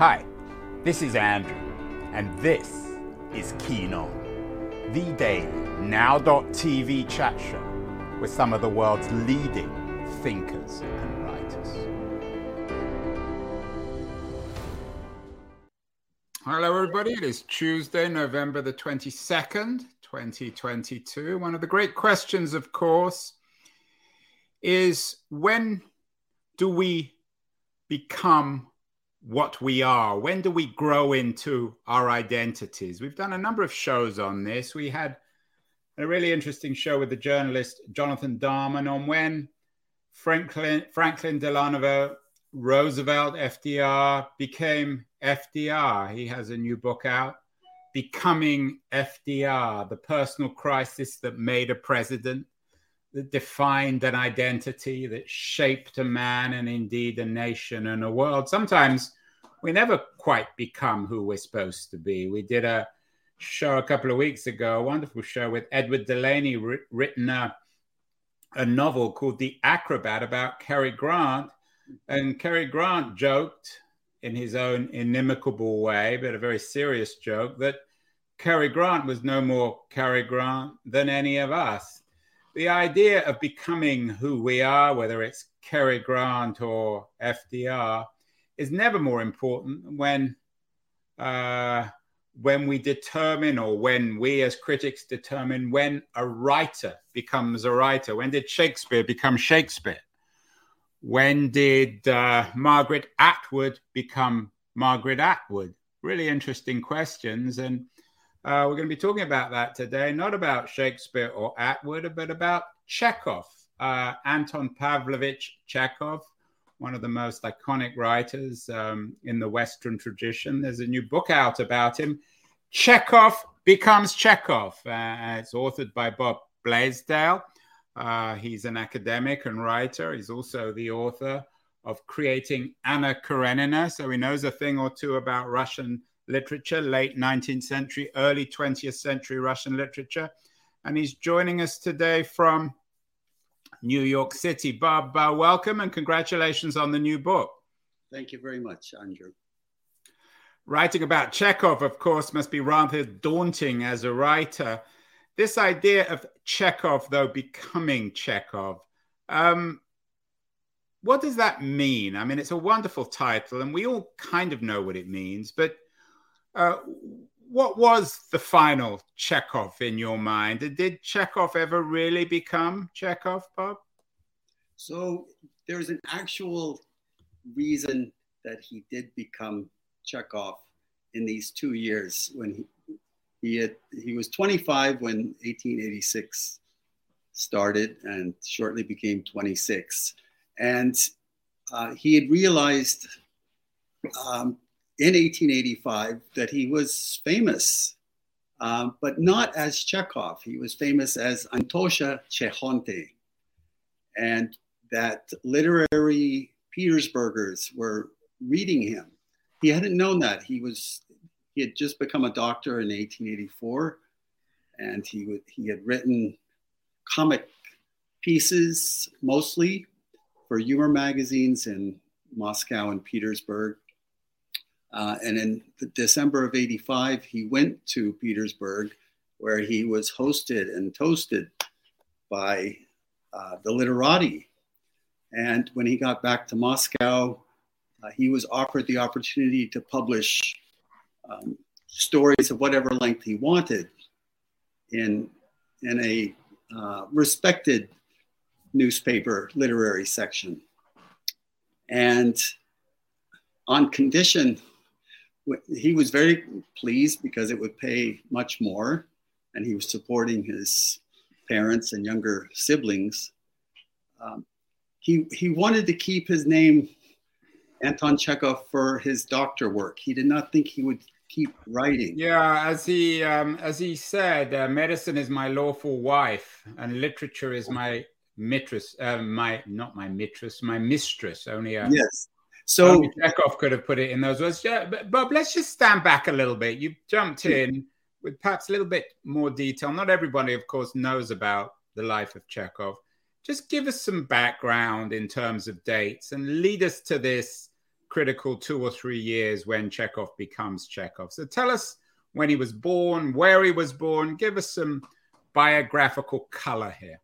Hi, this is Andrew, and this is Keen On, the daily now.tv chat show with some of the world's leading thinkers and writers. Hello, everybody. It is Tuesday, November the 22nd, 2022. One of the great questions, of course, is when do we become what we are? When do we grow into our identities? We've done a number of shows on this. We had a really interesting show with the journalist Jonathan Darman on when Franklin, Franklin Delano Roosevelt, FDR, became FDR. He has a new book out, Becoming FDR, the personal crisis that made a president, that defined an identity, that shaped a man and indeed a nation and a world. Sometimes we never quite become who we're supposed to be. We did a show a couple of weeks ago, a wonderful show with Edward Delaney, written a, a novel called The Acrobat about Cary Grant. And Cary Grant joked in his own inimicable way, but a very serious joke, that Cary Grant was no more Cary Grant than any of us. The idea of becoming who we are, whether it's Cary Grant or FDR, is never more important when uh, when we determine or when we as critics determine when a writer becomes a writer. When did Shakespeare become Shakespeare? When did uh, Margaret Atwood become Margaret Atwood? Really interesting questions. And uh, we're going to be talking about that today, not about Shakespeare or Atwood, but about Chekhov, uh, Anton Pavlovich Chekhov, one of the most iconic writers um, in the Western tradition. There's a new book out about him. Chekhov becomes Chekhov. Uh, it's authored by Bob Blaisdell. Uh, he's an academic and writer. He's also the author of Creating Anna Karenina. So he knows a thing or two about Russian literature, late 19th century, early 20th century Russian literature. And he's joining us today from New York City. Bob, uh, welcome and congratulations on the new book. Thank you very much, Andrew. Writing about Chekhov, of course, must be rather daunting as a writer. This idea of Chekhov, though, becoming Chekhov, um, what does that mean? I mean, it's a wonderful title, and we all kind of know what it means, but uh, what was the final Chekhov in your mind? Did Chekhov ever really become Chekhov, Bob? So there's an actual reason that he did become Chekhov in these two years when he he had he was 25 when 1886 started and shortly became 26 and uh, he had realized um, in 1885 that he was famous, um, but not as Chekhov. He was famous as Antosha Chekhonte, and that literary Petersburgers were reading him. He hadn't known that he was. He had just become a doctor in 1884, and he would, he had written comic pieces mostly for humor magazines in Moscow and Petersburg. Uh, and in December of 85, he went to Petersburg where he was hosted and toasted by uh, the literati. And when he got back to Moscow, uh, he was offered the opportunity to publish um, stories of whatever length he wanted in, in a uh, respected newspaper literary section. And on condition he was very pleased because it would pay much more, and he was supporting his parents and younger siblings. Um, he he wanted to keep his name Anton Chekhov for his doctor work. He did not think he would keep writing. Yeah, as he um, as he said, uh, medicine is my lawful wife, and literature is my mistress. Uh, my not my mistress, my mistress. Only a yes. So Chekhov could have put it in those words. Yeah, but Bob, let's just stand back a little bit. You jumped in with perhaps a little bit more detail. Not everybody, of course, knows about the life of Chekhov. Just give us some background in terms of dates and lead us to this critical two or three years when Chekhov becomes Chekhov. So tell us when he was born, where he was born. Give us some biographical color here.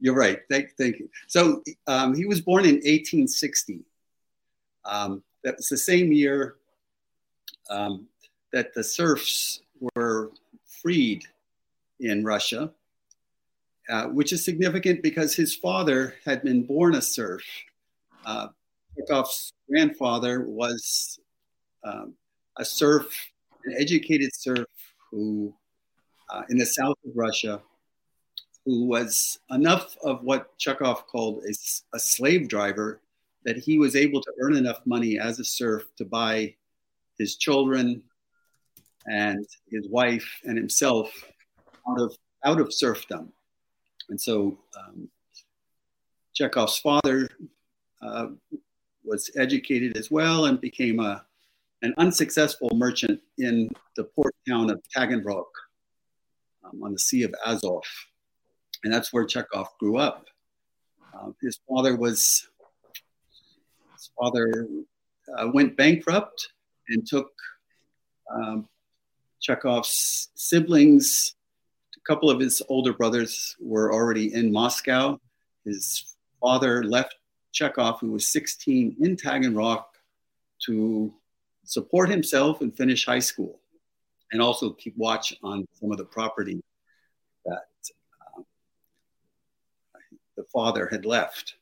You're right. Thank, thank you. So um, he was born in 1860. Um, that was the same year um, that the serfs were freed in Russia, uh, which is significant because his father had been born a serf. Uh, grandfather was um, a serf, an educated serf who, uh, in the south of Russia, who was enough of what Chekhov called a, a, slave driver that he was able to earn enough money as a serf to buy his children and his wife and himself out of out of serfdom. And so um, Chekhov's father uh, was educated as well and became a, an unsuccessful merchant in the port town of Taganrog um, on the Sea of Azov. And that's where Chekhov grew up. Uh, his father was, father uh, went bankrupt and took um, Chekhov's siblings. A couple of his older brothers were already in Moscow. His father left Chekhov, who was 16, in Taganrog to support himself and finish high school, and also keep watch on some of the property that uh, the father had left.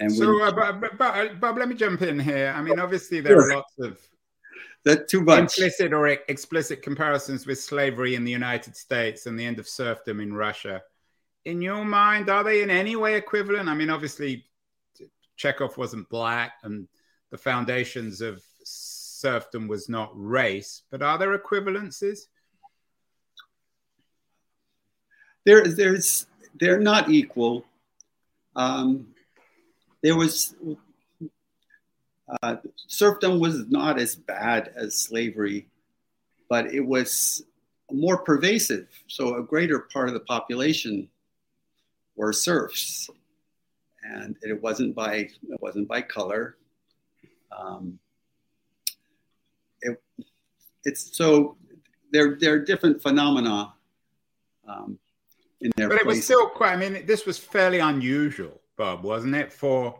And so, uh, but, but, Bob, let me jump in here. I mean, obviously, there sure. are lots of that too much implicit or explicit comparisons with slavery in the United States and the end of serfdom in Russia. In your mind, are they in any way equivalent? I mean, obviously, Chekhov wasn't black and the foundations of serfdom was not race, but are there equivalences? There, there's, they're not equal. Um, there was uh, serfdom was not as bad as slavery, but it was more pervasive. So a greater part of the population were serfs and it wasn't by it wasn't by color. Um, it, it's so there there are different phenomena um, in there. But it was still quite. I mean, this was fairly unusual, Bob, wasn't it? For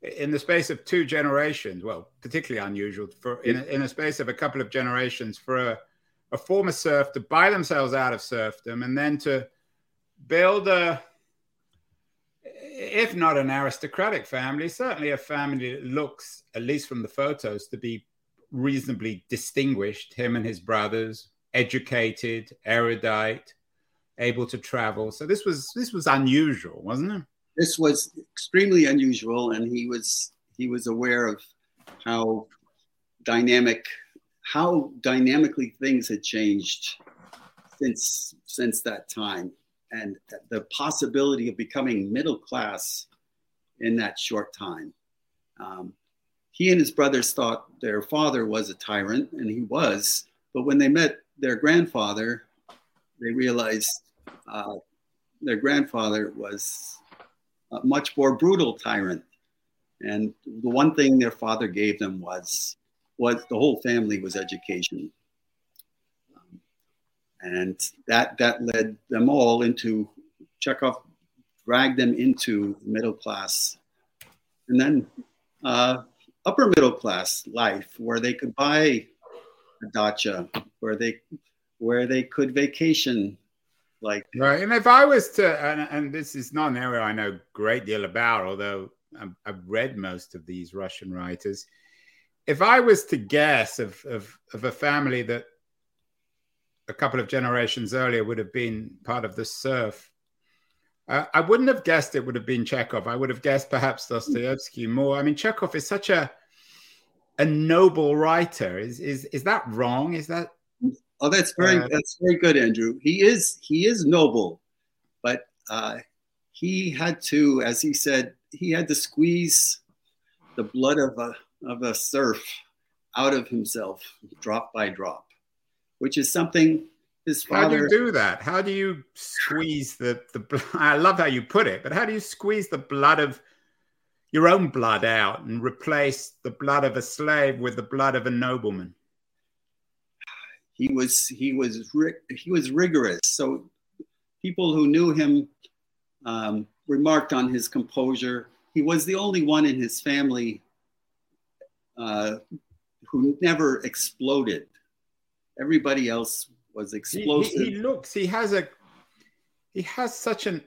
in the space of two generations, well, particularly unusual for in a, in a space of a couple of generations for a, a former serf to buy themselves out of serfdom and then to build a if not an aristocratic family, certainly a family that looks, at least from the photos, to be reasonably distinguished. Him and his brothers, educated, erudite, able to travel. So this was this was unusual, wasn't it? This was extremely unusual, and he was he was aware of how dynamic how dynamically things had changed since since that time and the possibility of becoming middle class in that short time. Um, he and his brothers thought their father was a tyrant, and he was. But when they met their grandfather, they realized uh, their grandfather was a much more brutal tyrant. And the one thing their father gave them was was the whole family was education. And that that led them all into Chekhov dragged them into middle class, and then uh, upper middle class life where they could buy a dacha, where they where they could vacation like right and if i was to and, and, this is not an area i know a great deal about although I've, I've, read most of these russian writers if i was to guess of, of, of a family that a couple of generations earlier would have been part of the serf. Uh, I wouldn't have guessed it would have been Chekhov. I would have guessed perhaps Dostoevsky more. I mean, Chekhov is such a a noble writer. Is is is that wrong? Is that? Oh, that's very uh, that's very good, Andrew. He is he is noble, but uh, he had to, as he said, he had to squeeze the blood of a of a serf out of himself, drop by drop which is something his father. How do you do that? How do you squeeze the the? I love how you put it, but how do you squeeze the blood of your own blood out and replace the blood of a slave with the blood of a nobleman? He was he was he was rigorous. So people who knew him um, remarked on his composure. He was the only one in his family uh, who never exploded. Everybody else was explosive. He, he, he, looks. He has a. He has such an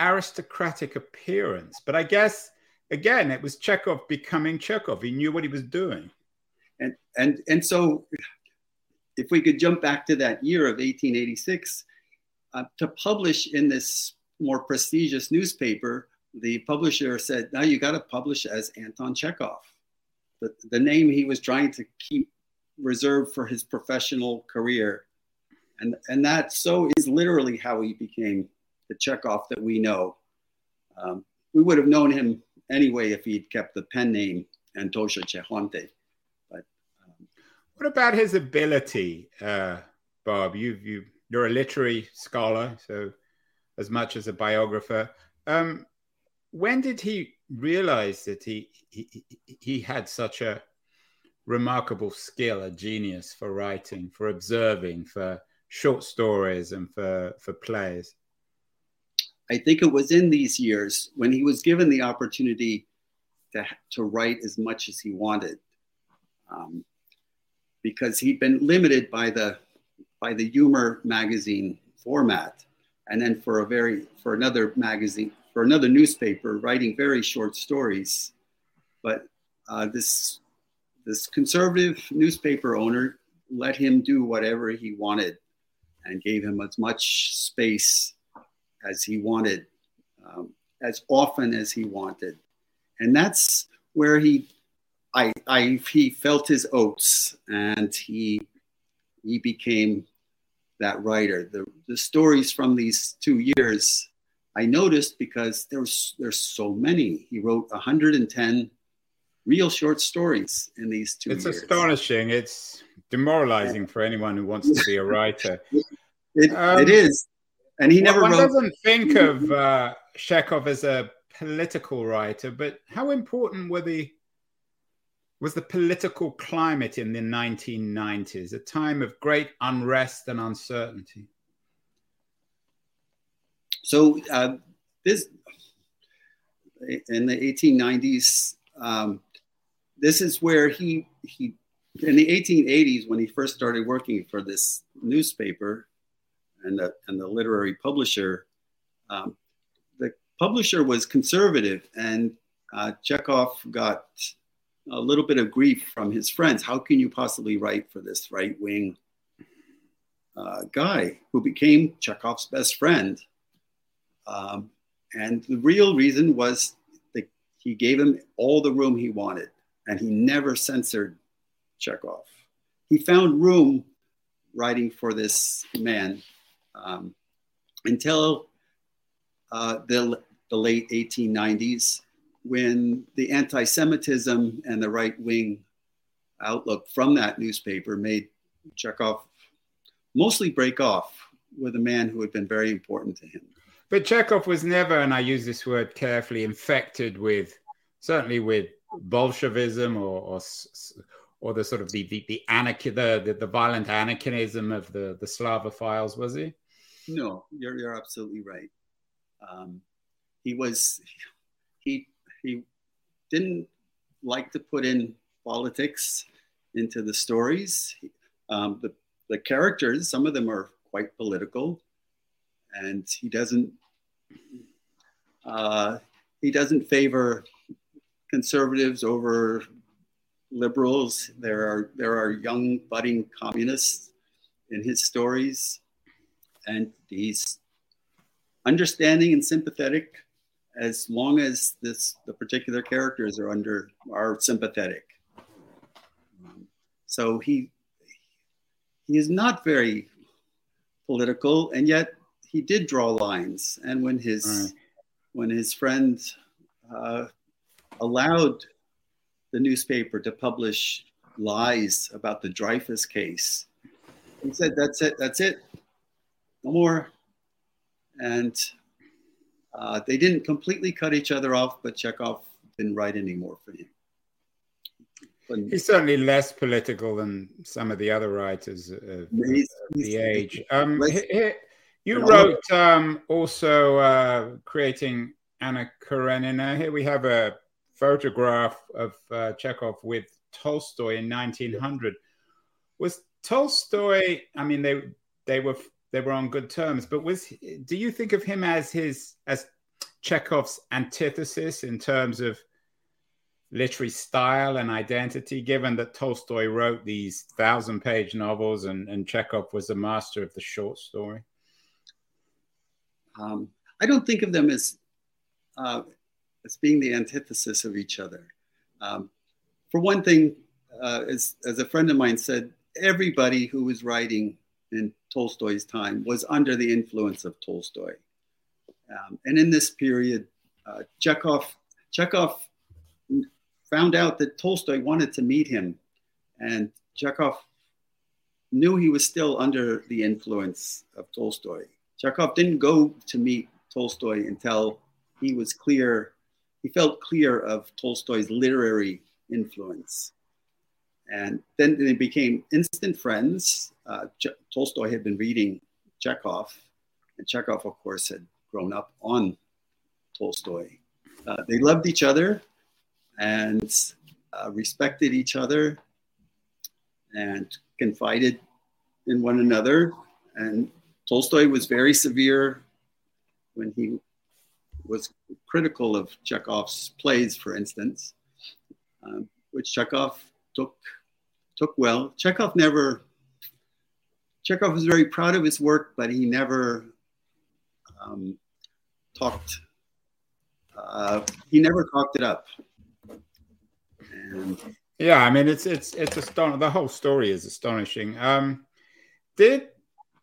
aristocratic appearance, but I guess again it was Chekhov becoming Chekhov. He knew what he was doing. And and and so, if we could jump back to that year of 1886, uh, to publish in this more prestigious newspaper, the publisher said, "Now you got to publish as Anton Chekhov." The, the name he was trying to keep reserved for his professional career. And, and that so is literally how he became the Chekhov that we know. Um, we would have known him anyway if he'd kept the pen name Antosha Chekhonte. What about his ability, uh, Bob? You you you're a literary scholar, so as much as a biographer. Um, when did he realize that he, he he had such a remarkable skill, a genius for writing, for observing, for short stories, and for, for plays? I think it was in these years when he was given the opportunity to, to write as much as he wanted. Um, because he'd been limited by the by the humor magazine format and then for a very for another magazine for another newspaper writing very short stories but uh, this this conservative newspaper owner let him do whatever he wanted and gave him as much space as he wanted, um, as often as he wanted. And that's where he, I, I, he felt his oats and he, he became that writer. The, the stories from these two years, I noticed because there's, there's so many. He wrote 110 real short stories in these two it's years. astonishing it's demoralizing yeah. for anyone who wants to be a writer it, um, it is and he never one wrote... doesn't think of uh, Chekhov as a political writer but how important were the was the political climate in the 1990s a time of great unrest and uncertainty. So uh, this in the 1890s um, this is where he he in the 1880s when he first started working for this newspaper and the and the literary publisher um, the publisher was conservative and uh, chekhov got a little bit of grief from his friends how can you possibly write for this right wing uh, guy who became chekhov's best friend um, and the real reason was that he gave him all the room he wanted and he never censored Chekhov. He found room writing for this man um, until uh, the, the late 1890s when the anti Semitism and the right wing outlook from that newspaper made Chekhov mostly break off with a man who had been very important to him. But Chekhov was never, and I use this word carefully, infected with, certainly with Bolshevism or, or, or the sort of the the the, anarchy, the, the, the violent anarchism of the the Slavophiles, was he? No, you're you're absolutely right. Um, he was he he didn't like to put in politics into the stories. Um, the the characters, some of them are quite political, and he doesn't uh, he doesn't favor conservatives over liberals. There are there are young budding communists in his stories, and he's understanding and sympathetic as long as this the particular characters are under are sympathetic. Um, so he he is not very political, and yet he did draw lines. And when his right. when his friend uh, allowed the newspaper to publish lies about the Dreyfus case. He said, "That's it. That's it. No more." And Uh, they didn't completely cut each other off, but Chekhov didn't write anymore for him. But, he's certainly less political than some of the other writers of, he's, the he's, age. Um, you wrote um, also uh, creating Anna Karenina. Here we have a photograph of uh, Chekhov with Tolstoy in 1900. Was Tolstoy? I mean, they they were they were on good terms, but was do you think of him as his as Chekhov's antithesis in terms of literary style and identity, given that Tolstoy wrote these thousand page novels and, and Chekhov was a master of the short story? Um, I don't think of them as uh, as being the antithesis of each other. Um, for one thing, uh, as, as a friend of mine said, everybody who was writing in Tolstoy's time was under the influence of Tolstoy. Um, and in this period, uh, Chekhov, Chekhov found out that Tolstoy wanted to meet him, and Chekhov knew he was still under the influence of Tolstoy. Chekhov didn't go to meet Tolstoy until he was clear, he felt clear of Tolstoy's literary influence. And then they became instant friends. Uh, Tolstoy had been reading Chekhov, and Chekhov, of course, had grown up on Tolstoy. Uh, they loved each other and uh, respected each other and confided in one another. And Tolstoy was very severe when he was critical of Chekhov's plays, for instance, um, which Chekhov took took well. Chekhov never. Chekhov was very proud of his work, but he never um, talked. Uh, he never talked it up. And yeah, I mean, it's it's it's a astonishing. The whole story is astonishing. Um, did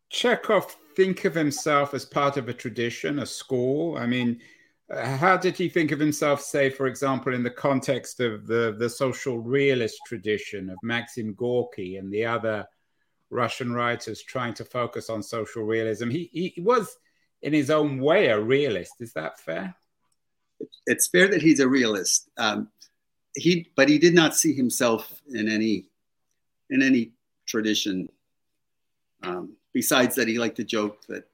Chekhov think of himself as part of a tradition, a school? I mean, how did he think of himself, say, for example, in the context of the, the social realist tradition of Maxim Gorky and the other Russian writers trying to focus on social realism? He, he was, in his own way, a realist. Is that fair? It's fair that he's a realist. Um, he, but he did not see himself in any in any tradition. Um, besides that, he liked to joke that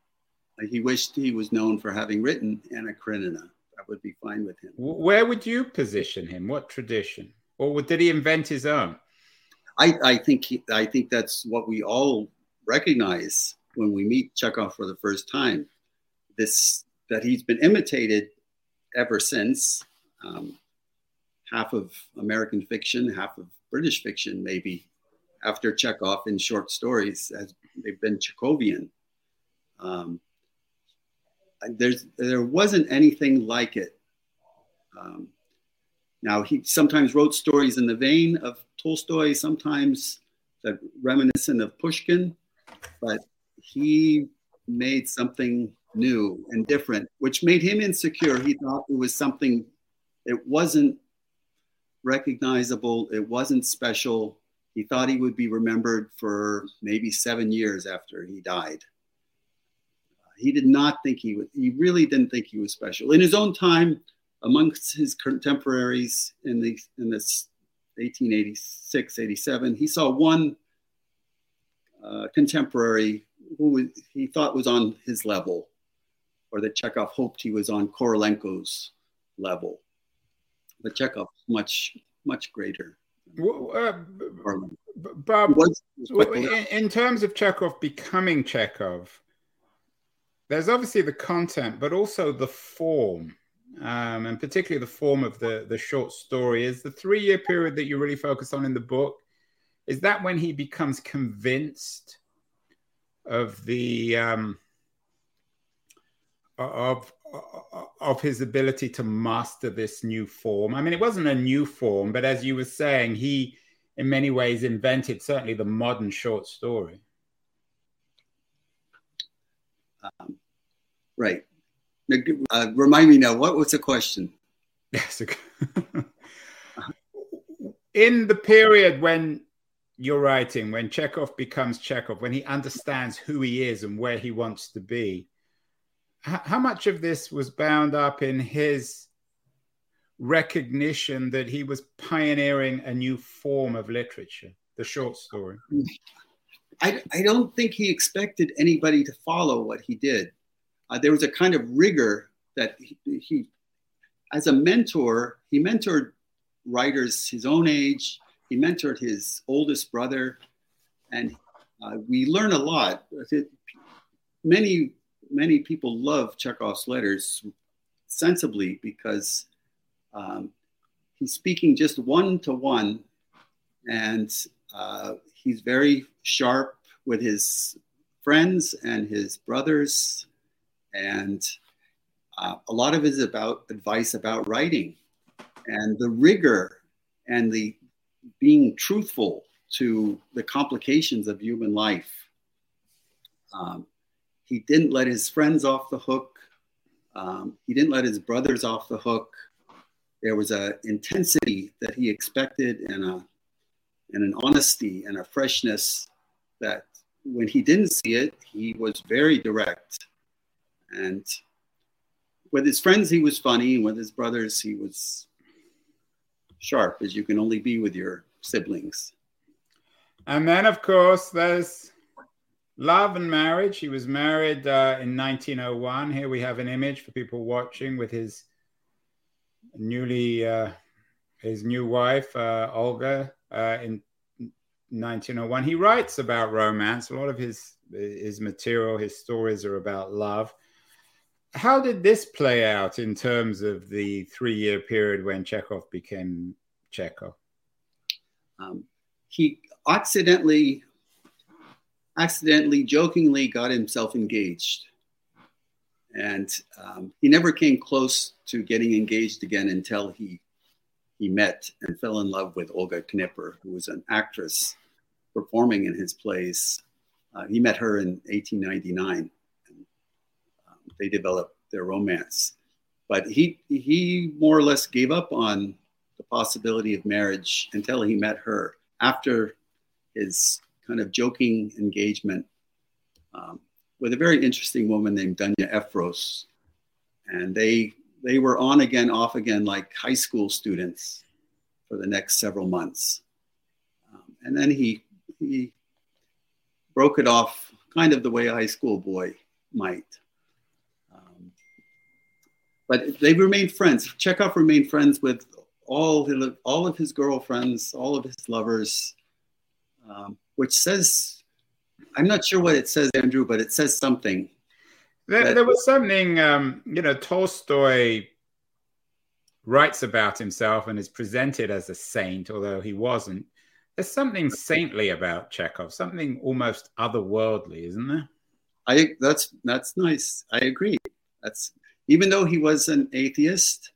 he wished he was known for having written Anna Karenina. That would be fine with him. Where would you position him? What tradition? Or did he invent his own? I, I think he, I think that's what we all recognize when we meet Chekhov for the first time. This that he's been imitated ever since. Um, half of American fiction, half of British fiction, maybe after Chekhov in short stories, has they've been Chekhovian. Um, there's there wasn't anything like it. Um, now he sometimes wrote stories in the vein of Tolstoy, sometimes reminiscent of Pushkin, but he made something new and different, which made him insecure. He thought it was something, it wasn't recognizable, it wasn't special. He thought he would be remembered for maybe seven years after he died. He did not think he was, he really didn't think he was special. In his own time, amongst his contemporaries in, the, in this 1886, 87, he saw one uh, contemporary who he thought was on his level, or that Chekhov hoped he was on Korolenko's level. But Chekhov much, much greater. Well, uh, Bob, was, was in, in terms of Chekhov becoming Chekhov, there's obviously the content, but also the form, um, and particularly the form of the the short story. Is the three year period that you really focus on in the book? Is that when he becomes convinced of the um, of of his ability to master this new form? I mean, it wasn't a new form, but as you were saying, he in many ways invented certainly the modern short story. Um, right. Uh, remind me now, what was the question? Yes. In the period when you're writing, when Chekhov becomes Chekhov, when he understands who he is and where he wants to be, how much of this was bound up in his recognition that he was pioneering a new form of literature, the short story? I, I don't think he expected anybody to follow what he did. Uh, there was a kind of rigor that he, he, as a mentor, he mentored writers his own age. He mentored his oldest brother, and uh, we learn a lot. Many many people love Chekhov's letters sensibly because um, he's speaking just one to one, and uh, he's very sharp with his friends and his brothers, and uh, a lot of it is about advice about writing and the rigor and the being truthful to the complications of human life. Um, he didn't let his friends off the hook. Um, he didn't let his brothers off the hook. There was an intensity that he expected and, a, and an honesty and a freshness that when he didn't see it, he was very direct. And with his friends, he was funny. With his brothers, he was sharp as you can only be with your siblings. And then, of course, there's Love and marriage. He was married uh, in 1901. Here we have an image for people watching with his newly uh, his new wife uh, Olga uh, in 1901. He writes about romance. A lot of his his material, his stories are about love. How did this play out in terms of the three year period when Chekhov became Chekhov? Um, he accidentally accidentally, jokingly got himself engaged. And um, he never came close to getting engaged again until he, he met and fell in love with Olga Knipper, who was an actress performing in his plays. Uh, he met her in 1899. And, um, they developed their romance. But he, he more or less gave up on the possibility of marriage until he met her after his kind of joking engagement um, with a very interesting woman named Dunya Efros. And they, they were on again, off again, like high school students for the next several months. Um, and then he, he broke it off kind of the way a high school boy might. Um, but they remained friends. Chekhov remained friends with all, all of his girlfriends, all of his lovers. Um, which says, I'm not sure what it says, Andrew, but it says something. There, there was something, um, you know, Tolstoy writes about himself and is presented as a saint, although he wasn't. There's something saintly about Chekhov, something almost otherworldly, isn't there? I that's that's nice. I agree. That's even though he was an atheist,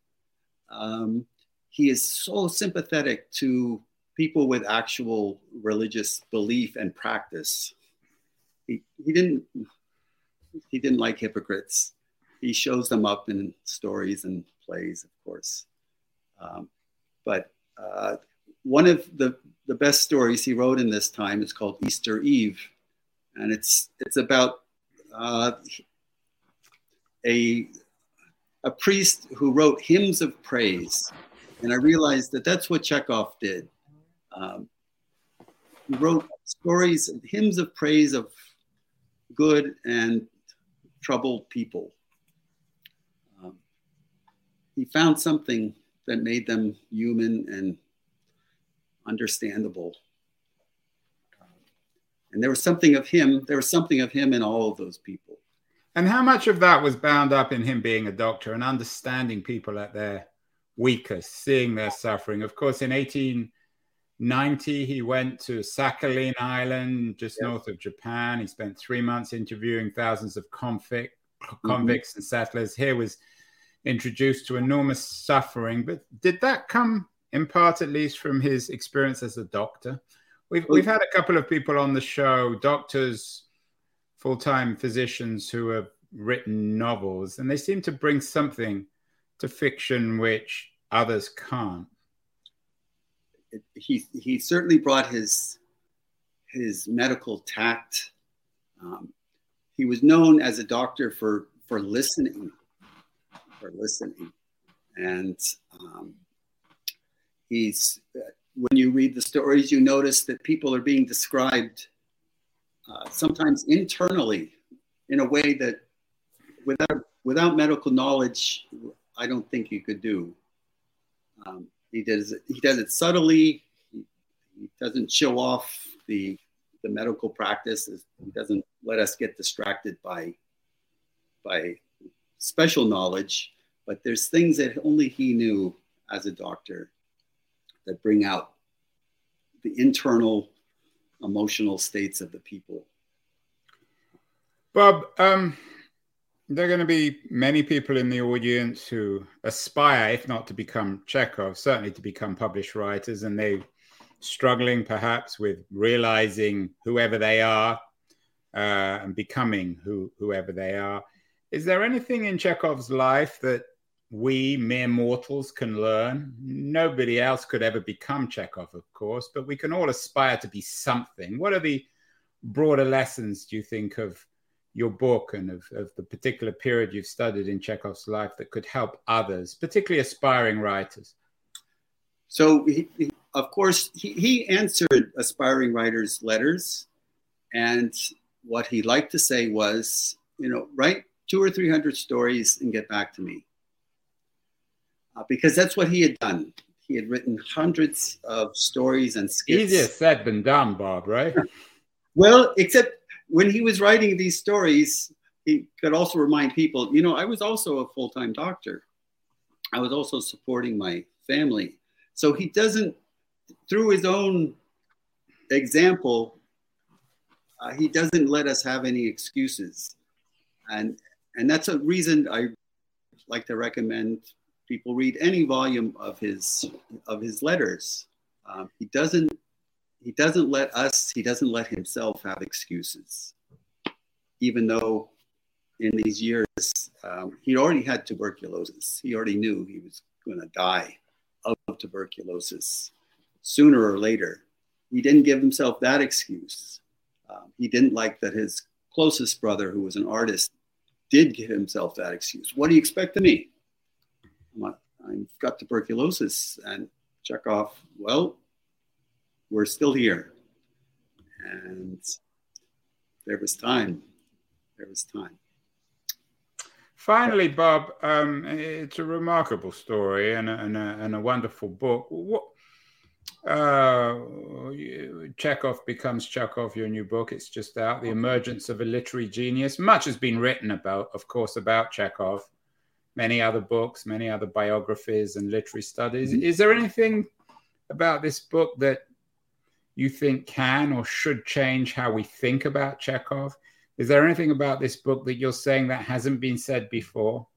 um, he is so sympathetic to people with actual religious belief and practice. He, he didn't he didn't like hypocrites. He shows them up in stories and plays, of course. Um, but uh, one of the, the best stories he wrote in this time is called Easter Eve, and it's it's about uh, a a priest who wrote hymns of praise, and I realized that that's what Chekhov did. Um, he wrote stories, hymns of praise of good and troubled people. Um, he found something that made them human and understandable. And there was something of him, there was something of him in all of those people. And how much of that was bound up in him being a doctor and understanding people at their weakest, seeing their suffering? Of course, in 18- 90, he went to Sakhalin Island, just yeah. north of Japan. He spent three months interviewing thousands of convict, mm-hmm. convicts mm-hmm. and settlers. Here was introduced to enormous suffering. But did that come in part, at least, from his experience as a doctor? We've, we've had a couple of people on the show, doctors, full time physicians who have written novels, and they seem to bring something to fiction which others can't he he certainly brought his his medical tact. Um, he was known as a doctor for for listening, for listening. And um, he's, when you read the stories, you notice that people are being described uh, sometimes internally in a way that without, without medical knowledge, I don't think you could do. Um, he does he does it subtly. He, he doesn't show off the the medical practice. He doesn't let us get distracted by by special knowledge, but there's things that only he knew as a doctor that bring out the internal emotional states of the people. Bob, um, there are going to be many people in the audience who aspire, if not to become Chekhov, certainly to become published writers, and they're struggling perhaps with realizing whoever they are uh, and becoming who, whoever they are. Is there anything in Chekhov's life that we mere mortals can learn? Nobody else could ever become Chekhov, of course, but we can all aspire to be something. What are the broader lessons, do you think, of your book and of, of the particular period you've studied in Chekhov's life that could help others, particularly aspiring writers? So, he, he, of course, he, he answered aspiring writers' letters. And what he liked to say was, you know, write two or 300 stories and get back to me. Uh, because that's what he had done. He had written hundreds of stories and skits. Easier said than done, Bob, right? well, except when he was writing these stories, he could also remind people, you know, I was also a full time doctor. I was also supporting my family. So he doesn't, through his own example, uh, he doesn't let us have any excuses. And, and that's a reason I like to recommend people read any volume of his, of his letters. Um, he doesn't he doesn't let us, he doesn't let himself have excuses. Even though in these years, um, he already had tuberculosis. He already knew he was going to die of tuberculosis sooner or later. He didn't give himself that excuse. Um, he didn't like that his closest brother, who was an artist, did give himself that excuse. What do you expect of me? I'm. I've got tuberculosis. And Chekhov, well, we're still here. And there was time. There was time. Finally, Bob, um, it's a remarkable story and a, and a, and a wonderful book. What, uh, Chekhov becomes Chekhov, your new book. It's just out. The emergence of a literary genius. Much has been written about, of course, about Chekhov. Many other books, many other biographies and literary studies. Mm-hmm. Is there anything about this book that you think can or should change how we think about Chekhov? Is there anything about this book that you're saying that hasn't been said before?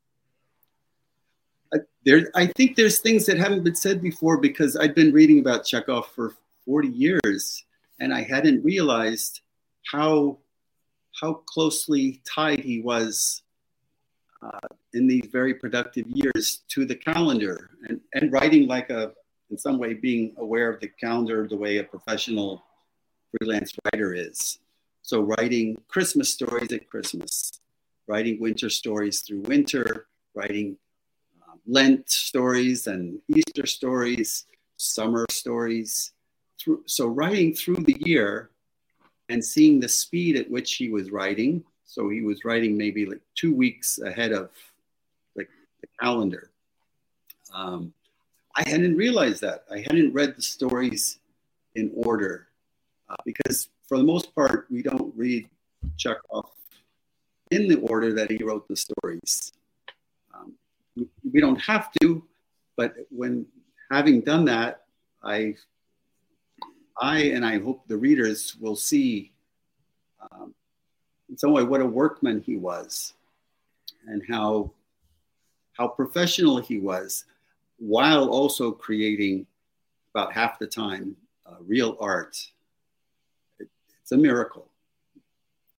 there, I think there's things that haven't been said before because I've been reading about Chekhov for 40 years and I hadn't realized how how closely tied he was uh, in these very productive years to the calendar and, and writing like a in some way being aware of the calendar the way a professional freelance writer is. So writing Christmas stories at Christmas, writing winter stories through winter, writing uh, Lent stories and Easter stories, summer stories. Through, so writing through the year and seeing the speed at which he was writing. So he was writing maybe like two weeks ahead of like the calendar. Um, I hadn't realized that. I hadn't read the stories in order uh, because, for the most part, we don't read Chekhov in the order that he wrote the stories. Um, we, don't have to, but when having done that, I, I and I hope the readers will see um, in some way what a workman he was and how how professional he was while also creating about half the time uh, real art. It, it's a miracle.